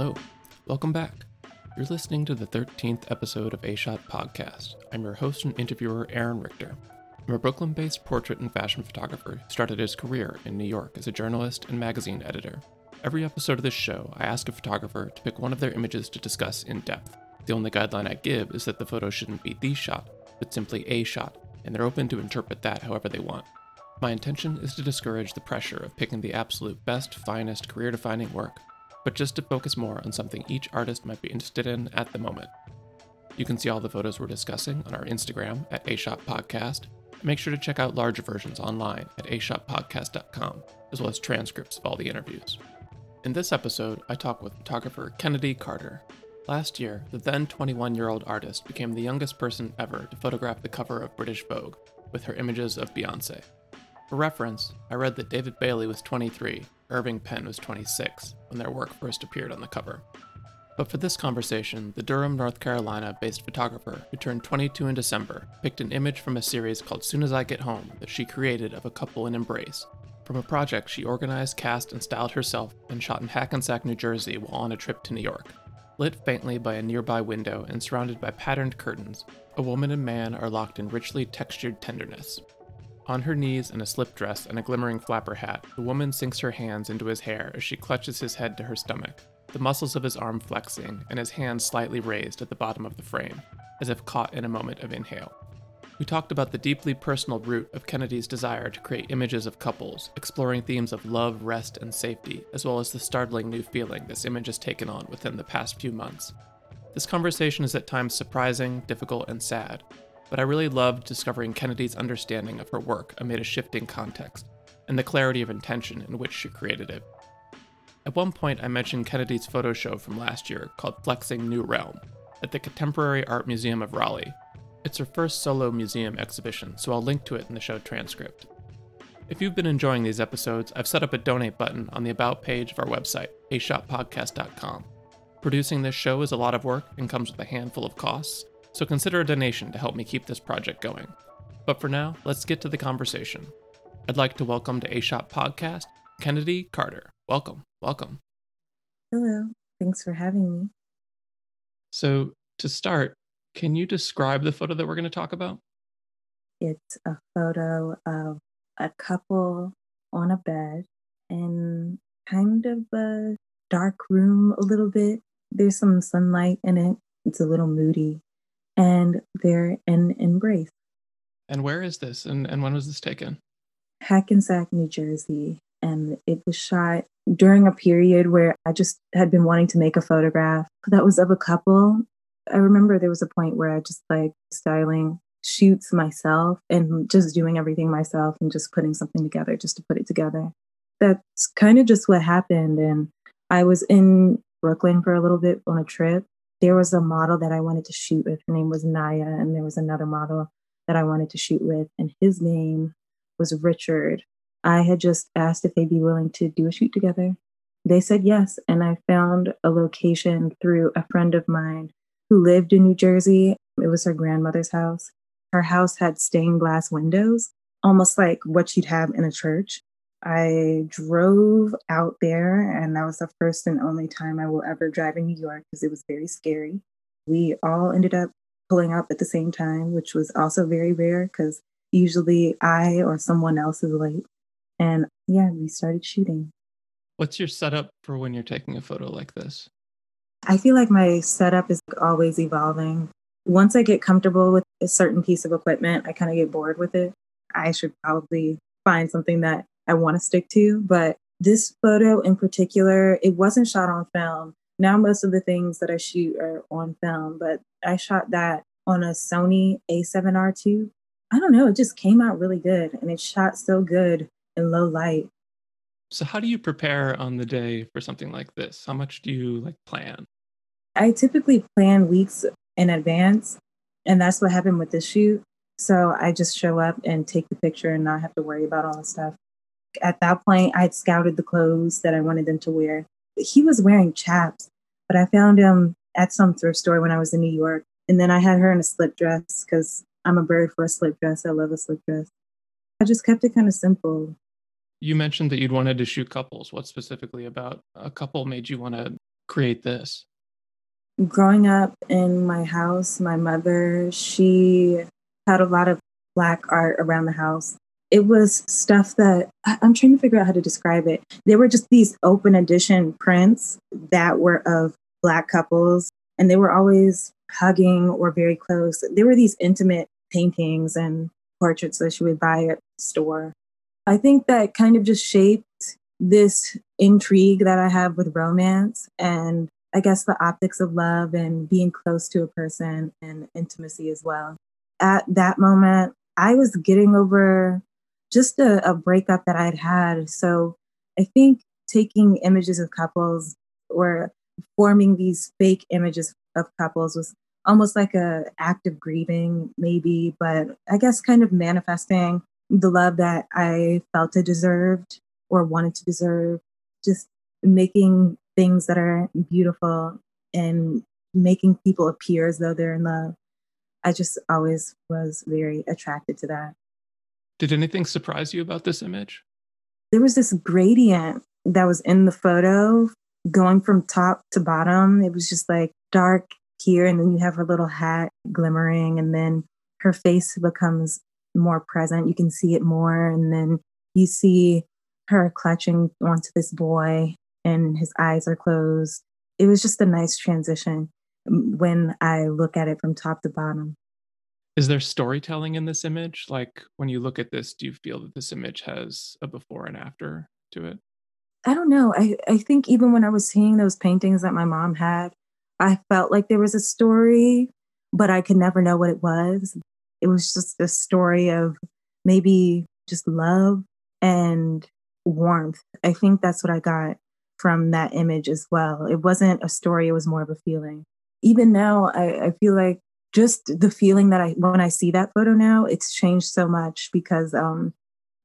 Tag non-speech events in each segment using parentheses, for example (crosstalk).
Hello, welcome back. You're listening to the 13th episode of A Shot Podcast. I'm your host and interviewer, Aaron Richter. I'm a Brooklyn based portrait and fashion photographer who started his career in New York as a journalist and magazine editor. Every episode of this show, I ask a photographer to pick one of their images to discuss in depth. The only guideline I give is that the photo shouldn't be the shot, but simply a shot, and they're open to interpret that however they want. My intention is to discourage the pressure of picking the absolute best, finest, career defining work, but just to focus more on something each artist might be interested in at the moment. You can see all the photos we're discussing on our Instagram at A-Shot Podcast, make sure to check out larger versions online at ashotpodcast.com, as well as transcripts of all the interviews. In this episode, I talk with photographer Kennedi Carter. Last year, the then 21 year old artist became the youngest person ever to photograph the cover of British Vogue with her images of Beyonce. For reference, I read that David Bailey was 23, Irving Penn was 26, when their work first appeared on the cover. But for this conversation, the Durham, North Carolina based photographer, who turned 22 in December, picked an image from a series called Soon as I Get Home that she created of a couple in embrace, from a project she organized, cast, and styled herself and shot in Hackensack, New Jersey while on a trip to New York. Lit faintly by a nearby window and surrounded by patterned curtains, a woman and man are locked in richly textured tenderness. On her knees in a slip dress and a glimmering flapper hat, the woman sinks her hands into his hair as she clutches his head to her stomach, the muscles of his arm flexing and his hands slightly raised at the bottom of the frame, as if caught in a moment of inhale. We talked about the deeply personal root of Kennedi's desire to create images of couples, exploring themes of love, rest, and safety, as well as the startling new feeling this image has taken on within the past few months. This conversation is at times surprising, difficult, and sad, but I really loved discovering Kennedi's understanding of her work amid a shifting context, and the clarity of intention in which she created it. At one point, I mentioned Kennedi's photo show from last year called Flexing New Realm at the Contemporary Art Museum of Raleigh. It's her first solo museum exhibition, so I'll link to it in the show transcript. If you've been enjoying these episodes, I've set up a donate button on the About page of our website, ashotpodcast.com. Producing this show is a lot of work and comes with a handful of costs, so consider a donation to help me keep this project going. But for now, let's get to the conversation. I'd like to welcome to A Shot Podcast Kennedi Carter. Welcome, welcome. Hello, thanks for having me. So, to start, can you describe the photo that we're going to talk about? It's a photo of a couple on a bed in kind of a dark room, a little bit. There's some sunlight in it. It's a little moody and they're in embrace. And where is this? And, and when was this taken? Hackensack, New Jersey. And it was shot during a period where I just had been wanting to make a photograph that was of a couple. I remember there was a point where I just like styling shoots myself and just doing everything myself and just putting something together just to put it together. That's kind of just what happened. And I was in Brooklyn for a little bit on a trip there was a model that I wanted to shoot with. Her name was Naya, and there was another model that I wanted to shoot with, and his name was Richard. I had just asked if they'd be willing to do a shoot together. They said yes, and I found a location through a friend of mine who lived in New Jersey. It was her grandmother's house. Her house had stained glass windows, almost like what you'd have in a church. I drove out there, and that was the first and only time I will ever drive in New York because it was very scary. We all ended up pulling up at the same time, which was also very rare because usually I or someone else is late. And yeah, we started shooting. What's your setup for when you're taking a photo like this? I feel like my setup is always evolving. Once I get comfortable with a certain piece of equipment, I kind of get bored with it. I should probably find something that I want to stick to. But this photo in particular, it wasn't shot on film. Now, most of the things that I shoot are on film, but I shot that on a Sony a7R2. I don't know, it just came out really good and it shot so good in low light. So, how do you prepare on the day for something like this? How much do you like plan? I typically plan weeks in advance, and that's what happened with this shoot. So I just show up and take the picture and not have to worry about all the stuff at that point, I had scouted the clothes that I wanted them to wear. He was wearing chaps, but I found him at some thrift store when I was in New York. And then I had her in a slip dress because I'm a bird for a slip dress. I love a slip dress. I just kept it kind of simple. You mentioned that you'd wanted to shoot couples. What specifically about a couple made you want to create this? Growing up in my house, my mother, she had a lot of black art around the house. It was stuff that I'm trying to figure out how to describe it. They were just these open edition prints that were of black couples, and they were always hugging or very close. There were these intimate paintings and portraits that she would buy at the store. I think that kind of just shaped this intrigue that I have with romance and I guess the optics of love and being close to a person and intimacy as well. At that moment, I was getting over just a, a breakup that I'd had. So I think taking images of couples or forming these fake images of couples was almost like a act of grieving maybe but i guess kind of manifesting the love that I felt I deserved or wanted to deserve, just making things that are beautiful and making people appear as though they're in love. I just always was very attracted to that. Did anything surprise you about this image? There was this gradient that was in the photo going from top to bottom. It was just like dark here, and then you have her little hat glimmering, and then her face becomes more present. You can see it more. And then you see her clutching onto this boy and his eyes are closed. It was just a nice transition mm, when I look at it from top to bottom. Is there storytelling in this image? Like when you look at this, do you feel that this image has a before and after to it? I don't know. I, I think even when I was seeing those paintings that my mom had, I felt like there was a story, but I could never know what it was it was just a story of maybe just love and warmth. I think that's what I got from that image as well. It wasn't a story, it was more of a feeling. Even now, I, I feel like just the feeling that I, when I see that photo now, it's changed so much because um,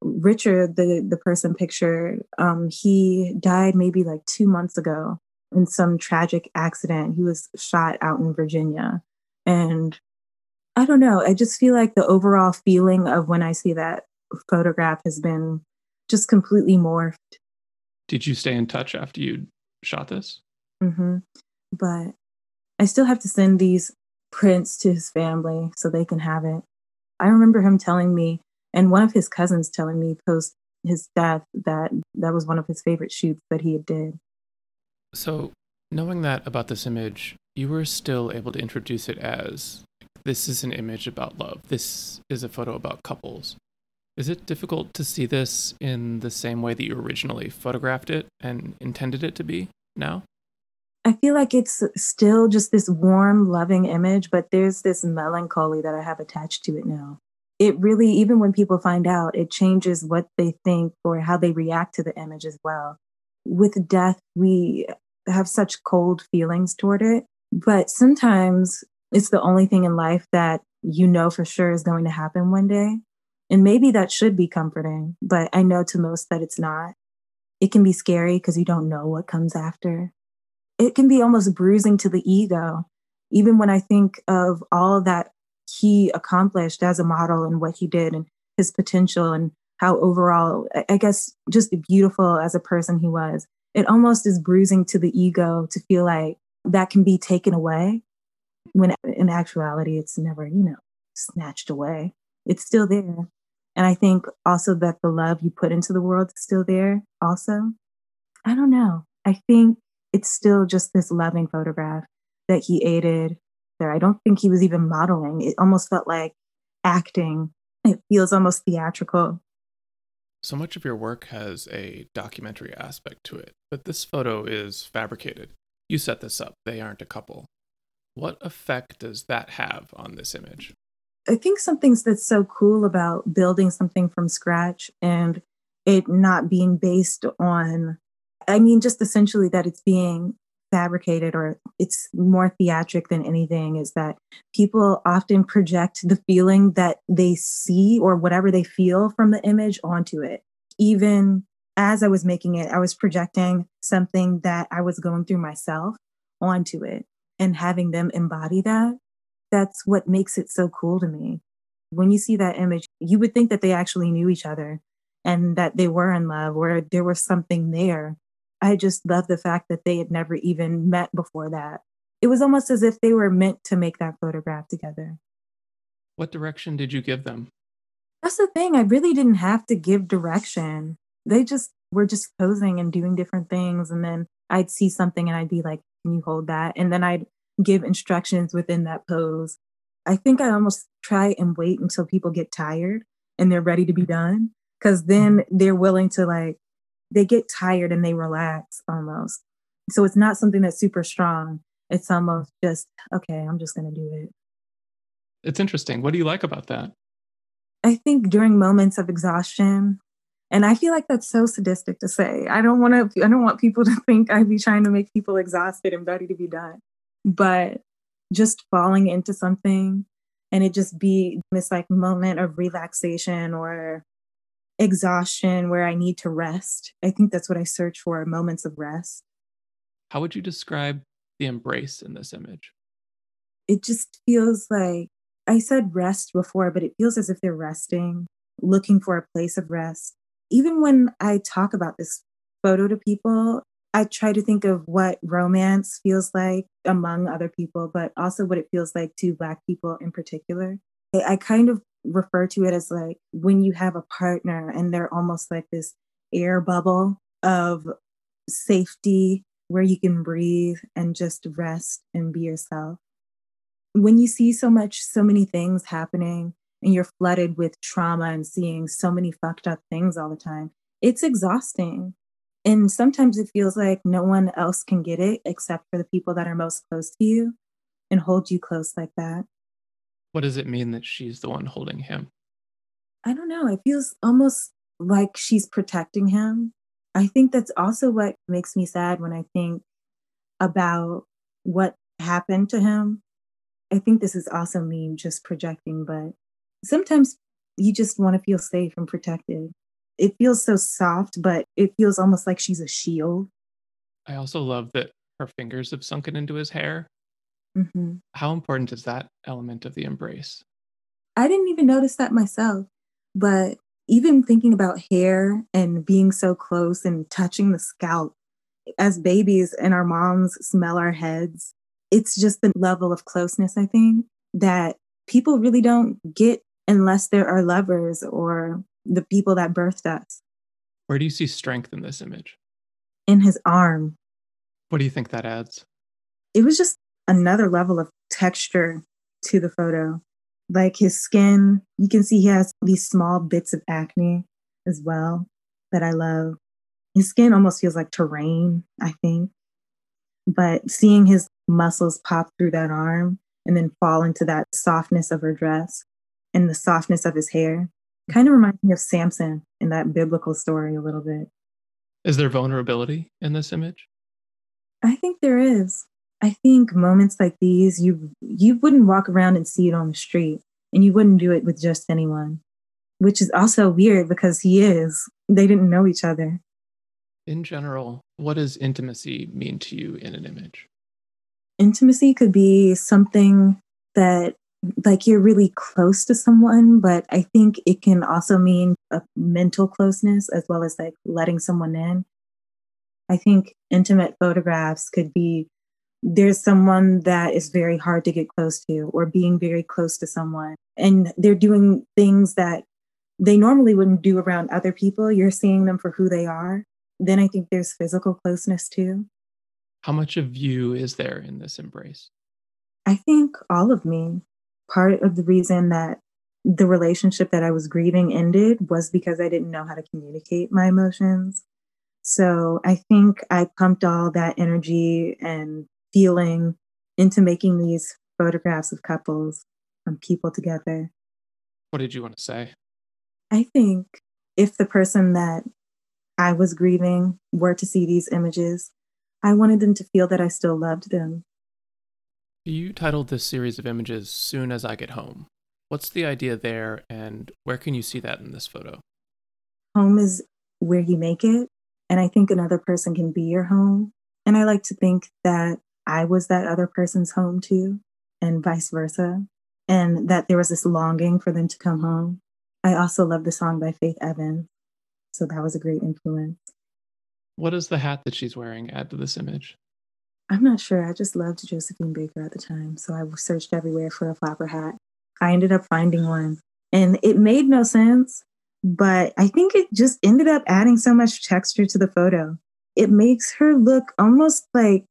Richard, the, the person pictured, um, he died maybe like two months ago in some tragic accident. He was shot out in Virginia. And I don't know. I just feel like the overall feeling of when I see that photograph has been just completely morphed. Did you stay in touch after you shot this? Mm-hmm. But I still have to send these prints to his family so they can have it. I remember him telling me, and one of his cousins telling me post his death that that was one of his favorite shoots that he had did. So, knowing that about this image, you were still able to introduce it as this is an image about love. This is a photo about couples. Is it difficult to see this in the same way that you originally photographed it and intended it to be now? I feel like it's still just this warm, loving image, but there's this melancholy that I have attached to it now. It really, even when people find out, it changes what they think or how they react to the image as well. With death, we have such cold feelings toward it, but sometimes it's the only thing in life that you know for sure is going to happen one day. And maybe that should be comforting, but I know to most that it's not. It can be scary because you don't know what comes after. It can be almost bruising to the ego. Even when I think of all that he accomplished as a model and what he did and his potential and how overall, I guess, just beautiful as a person he was, it almost is bruising to the ego to feel like that can be taken away when in actuality it's never you know snatched away. It's still there. And i think also that the love you put into the world is still there also. I don't know. I think it's still just this loving photograph that he aided there i don't think he was even modeling. It almost felt like acting. It feels almost theatrical. So much of your work has a documentary aspect to it but this photo is fabricated. You set this up. They aren't a couple. What effect does that have on this image? I think something that's so cool about building something from scratch and it not being based on, I mean, just essentially that it's being fabricated or it's more theatric than anything is that people often project the feeling that they see or whatever they feel from the image onto it. Even as I was making it, I was projecting something that I was going through myself onto it and having them embody that, that's what makes it so cool to me. When you see that image, you would think that they actually knew each other. and that they were in love or there was something there. I just love the fact that they had never even met before that. It was almost as if they were meant to make that photograph together. What direction did you give them? That's the thing. I really didn't have to give direction. They just were just posing and doing different things. And then I'd see something and I'd be like, Can you hold that? And then I'd give instructions within that pose. I think I almost try and wait until people get tired and they're ready to be done. Cause then they're willing to like, they get tired and they relax almost. So it's not something that's super strong. It's almost just, okay, I'm just going to do it. It's interesting. What do you like about that? I think during moments of exhaustion, and I feel like that's so sadistic to say. I don't want to, I don't want people (laughs) to think I'd be trying to make people exhausted and ready to be done. But just falling into something and it just be this like moment of relaxation or exhaustion where I need to rest. I think that's what I search for moments of rest. How would you describe the embrace in this image? It just feels like I said rest before, but it feels as if they're resting, looking for a place of rest. Even when I talk about this photo to people, I try to think of what romance feels like among other people, but also what it feels like to Black people in particular. I kind of refer to it as like when you have a partner and they're almost like this air bubble of safety where you can breathe and just rest and be yourself when you see so much, so many things happening and you're flooded with trauma and seeing so many fucked up things all the time, it's exhausting. And sometimes it feels like no one else can get it except for the people that are most close to you and hold you close like that. What does it mean that she's the one holding him? I don't know. It feels almost like she's protecting him. I think that's also what makes me sad when I think about what happened to him I think this is also me just projecting, but sometimes you just want to feel safe and protected. It feels so soft, but it feels almost like she's a shield. I also love that her fingers have sunken into his hair. Mm-hmm. How important is that element of the embrace? I didn't even notice that myself, but even thinking about hair and being so close and touching the scalp as babies and our moms smell our heads it's just the level of closeness, I think, that people really don't get unless there are lovers or the people that birthed us. Where do you see strength in this image? In his arm. What do you think that adds? It was just another level of texture to the photo. Like his skin, you can see he has these small bits of acne as well that I love. His skin almost feels like terrain, I think. But seeing his muscles pop through that arm and then fall into that softness of her dress and the softness of his hair. Kind of reminds me of Samson in that biblical story a little bit. Is there vulnerability in this image? I think there is. I think moments like these, you you wouldn't walk around and see it on the street, and you wouldn't do it with just anyone, which is also weird because he is. They didn't know each other. In general, what does intimacy mean to you in an image? intimacy could be something that like you're really close to someone, but I think it can also mean a mental closeness as well as like letting someone in. I think intimate photographs could be there's someone that is very hard to get close to or being very close to someone and they're doing things that they normally wouldn't do around other people. You're seeing them for who they are. Then I think there's physical closeness too. How much of you is there in this embrace? I think all of me. Part of the reason that the relationship that I was grieving ended was because I didn't know how to communicate my emotions. So I think I pumped all that energy and feeling into making these photographs of couples and people together. What did you want to say? I think if the person that I was grieving were to see these images, I wanted them to feel that I still loved them. You titled this series of images Soon as I Get Home. What's the idea there, and where can you see that in this photo? Home is where you make it, and I think another person can be your home. And I like to think that I was that other person's home too, and vice versa, and that there was this longing for them to come home. I also love the song by Faith Evans. So that was a great influence. What does the hat that she's wearing add to this image? I'm not sure. I just loved Josephine Baker at the time. So I searched everywhere for a flapper hat. I ended up finding one and it made no sense, but I think it just ended up adding so much texture to the photo. It makes her look almost like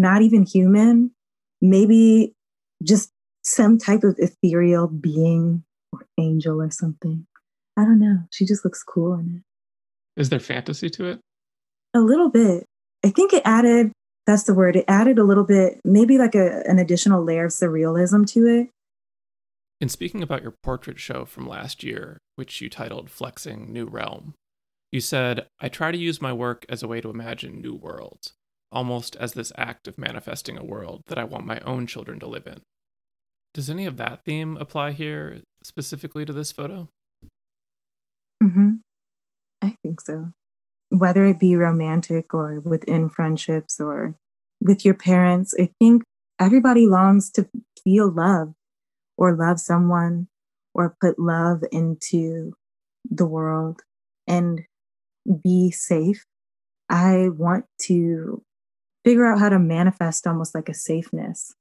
not even human, maybe just some type of ethereal being or angel or something. I don't know. She just looks cool in it. Is there fantasy to it? A little bit. I think it added, that's the word, it added a little bit, maybe like a, an additional layer of surrealism to it. In speaking about your portrait show from last year, which you titled Flexing New Realm, you said, I try to use my work as a way to imagine new worlds, almost as this act of manifesting a world that I want my own children to live in. Does any of that theme apply here specifically to this photo? Mm-hmm. I think so. Whether it be romantic or within friendships or with your parents, I think everybody longs to feel love or love someone or put love into the world and be safe. I want to figure out how to manifest almost like a safeness.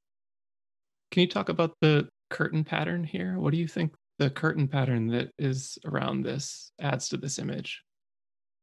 Can you talk about the curtain pattern here? What do you think the curtain pattern that is around this adds to this image?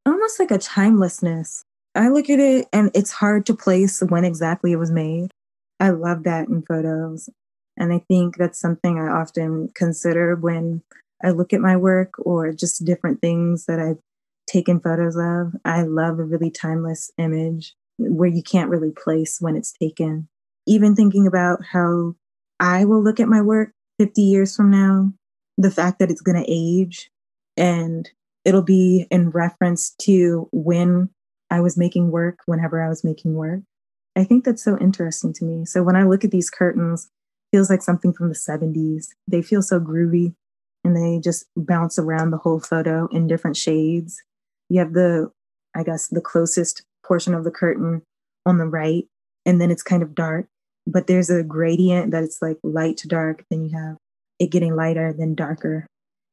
Almost like a timelessness. I look at it and it's hard to place when exactly it was made. I love that in photos. And I think that's something I often consider when I look at my work or just different things that I've taken photos of. I love a really timeless image where you can't really place when it's taken. Even thinking about how I will look at my work 50 years from now the fact that it's going to age and it'll be in reference to when I was making work, whenever I was making work. I think that's so interesting to me. So when I look at these curtains, feels like something from the 70s. They feel so groovy and they just bounce around the whole photo in different shades. You have the, I guess, the closest portion of the curtain on the right, and then it's kind of dark, but there's a gradient that it's like light to dark. Then you have it getting lighter, then darker.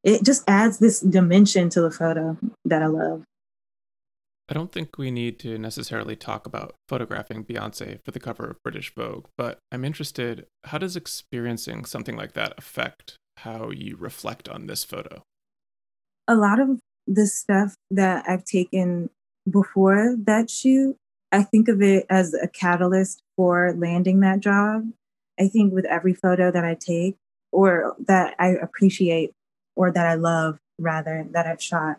It just adds this dimension to the photo that I love. I don't think we need to necessarily talk about photographing Beyonce for the cover of British Vogue, but I'm interested how does experiencing something like that affect how you reflect on this photo? A lot of the stuff that I've taken before that shoot, I think of it as a catalyst for landing that job. I think with every photo that I take, or that I appreciate or that I love rather that I've shot.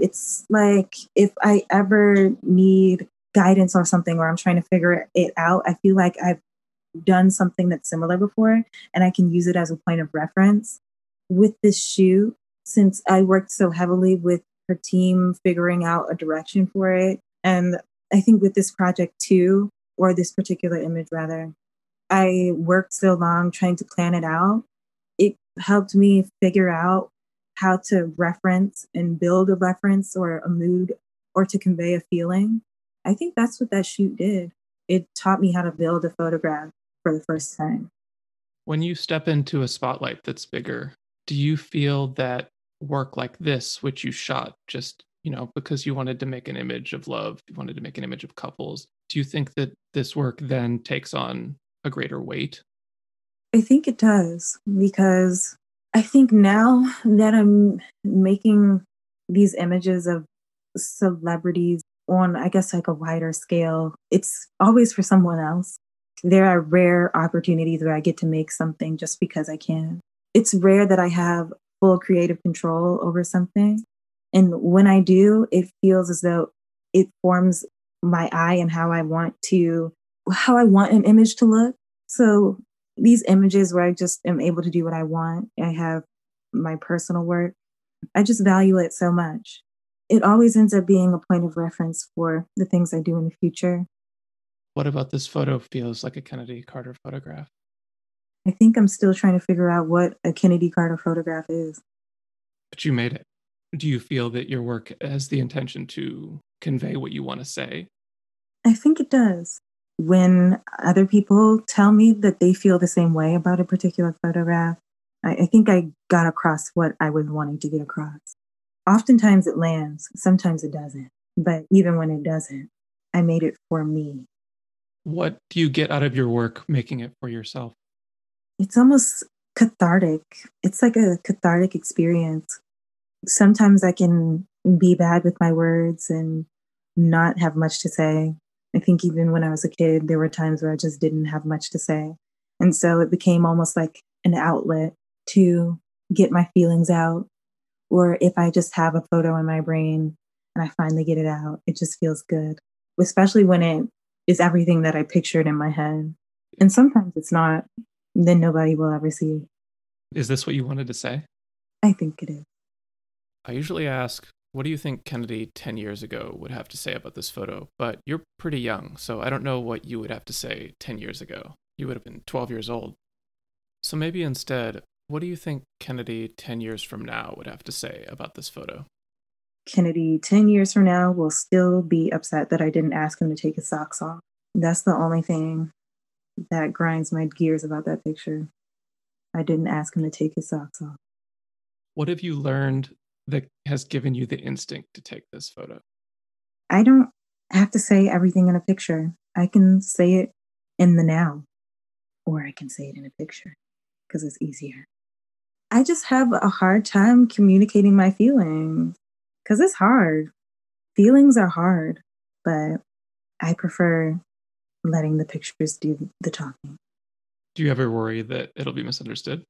It's like if I ever need guidance or something or I'm trying to figure it out, I feel like I've done something that's similar before and I can use it as a point of reference. With this shoot, since I worked so heavily with her team figuring out a direction for it, and I think with this project too, or this particular image rather, I worked so long trying to plan it out It helped me figure out how to reference and build a reference or a mood or to convey a feeling. I think that's what that shoot did. It taught me how to build a photograph for the first time. When you step into a spotlight that's bigger, do you feel that work like this, which you shot just, you know, because you wanted to make an image of love, you wanted to make an image of couples, do you think that this work then takes on a greater weight I think it does because I think now that I'm making these images of celebrities on, I guess, like a wider scale, it's always for someone else. There are rare opportunities where I get to make something just because I can. It's rare that I have full creative control over something. And when I do, it feels as though it forms my eye and how I want to, how I want an image to look. So these images where I just am able to do what I want. I have my personal work. I just value it so much. It always ends up being a point of reference for the things I do in the future. What about this photo feels like a Kennedi Carter photograph? I think I'm still trying to figure out what a Kennedi Carter photograph is. But you made it. Do you feel that your work has the intention to convey what you want to say? I think it does when other people tell me that they feel the same way about a particular photograph, I, I think I got across what I was wanting to get across. Oftentimes it lands, sometimes it doesn't. But even when it doesn't, I made it for me. What do you get out of your work making it for yourself? It's almost cathartic. It's like a cathartic experience. Sometimes I can be bad with my words and not have much to say. I think even when I was a kid, there were times where I just didn't have much to say. And so it became almost like an outlet to get my feelings out. Or if I just have a photo in my brain and I finally get it out, it just feels good, especially when it is everything that I pictured in my head. And sometimes it's not, then nobody will ever see. Is this what you wanted to say? I think it is. I usually ask, what do you think Kennedi 10 years ago would have to say about this photo? But you're pretty young, so I don't know what you would have to say 10 years ago. You would have been 12 years old. So maybe instead, what do you think Kennedi 10 years from now would have to say about this photo? Kennedi 10 years from now will still be upset that I didn't ask him to take his socks off. That's the only thing that grinds my gears about that picture. I didn't ask him to take his socks off. What have you learned that has given you the instinct to take this photo? I don't have to say everything in a picture. I can say it in the now, or I can say it in a picture because it's easier. I just have a hard time communicating my feelings because it's hard. Feelings are hard, but I prefer letting the pictures do the talking. Do you ever worry that it'll be misunderstood?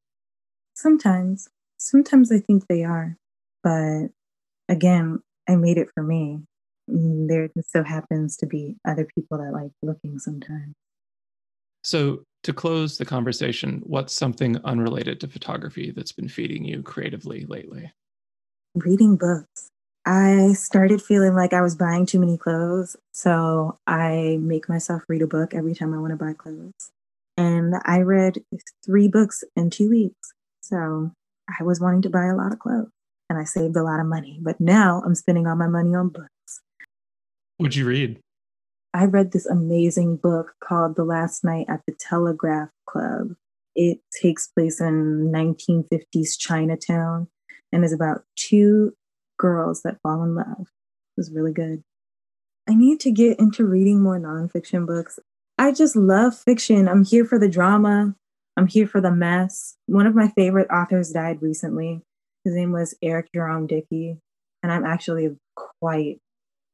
Sometimes. Sometimes I think they are. But again, I made it for me. There just so happens to be other people that like looking sometimes. So, to close the conversation, what's something unrelated to photography that's been feeding you creatively lately? Reading books. I started feeling like I was buying too many clothes. So I make myself read a book every time I want to buy clothes. And I read three books in two weeks. So I was wanting to buy a lot of clothes and I saved a lot of money. But now I'm spending all my money on books. What'd you read? I read this amazing book called The Last Night at the Telegraph Club. It takes place in 1950s Chinatown and is about two girls that fall in love. Was really good. I need to get into reading more nonfiction books. I just love fiction. I'm here for the drama. I'm here for the mess. One of my favorite authors died recently. His name was Eric Jerome Dickey, and I'm actually quite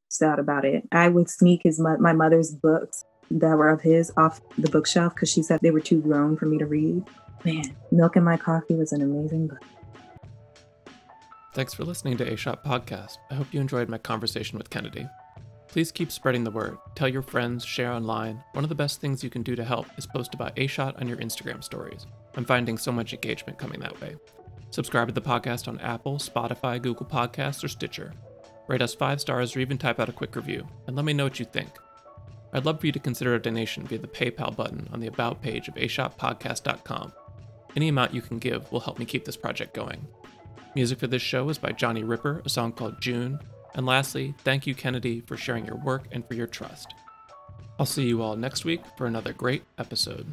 sad about it. I would sneak his my mother's books that were of his off the bookshelf because she said they were too grown for me to read. Man, Milk in My Coffee was an amazing book. Thanks for listening to A Shot Podcast. I hope you enjoyed my conversation with Kennedi. Please keep spreading the word. Tell your friends, share online. One of the best things you can do to help is post about A Shot on your Instagram stories. I'm finding so much engagement coming that way. Subscribe to the podcast on Apple, Spotify, Google Podcasts, or Stitcher. Rate us five stars or even type out a quick review, and let me know what you think. I'd love for you to consider a donation via the PayPal button on the About page of ashotpodcast.com. Any amount you can give will help me keep this project going. Music for this show is by Johnny Ripper, a song called June. And lastly, thank you, Kennedi, for sharing your work and for your trust. I'll see you all next week for another great episode.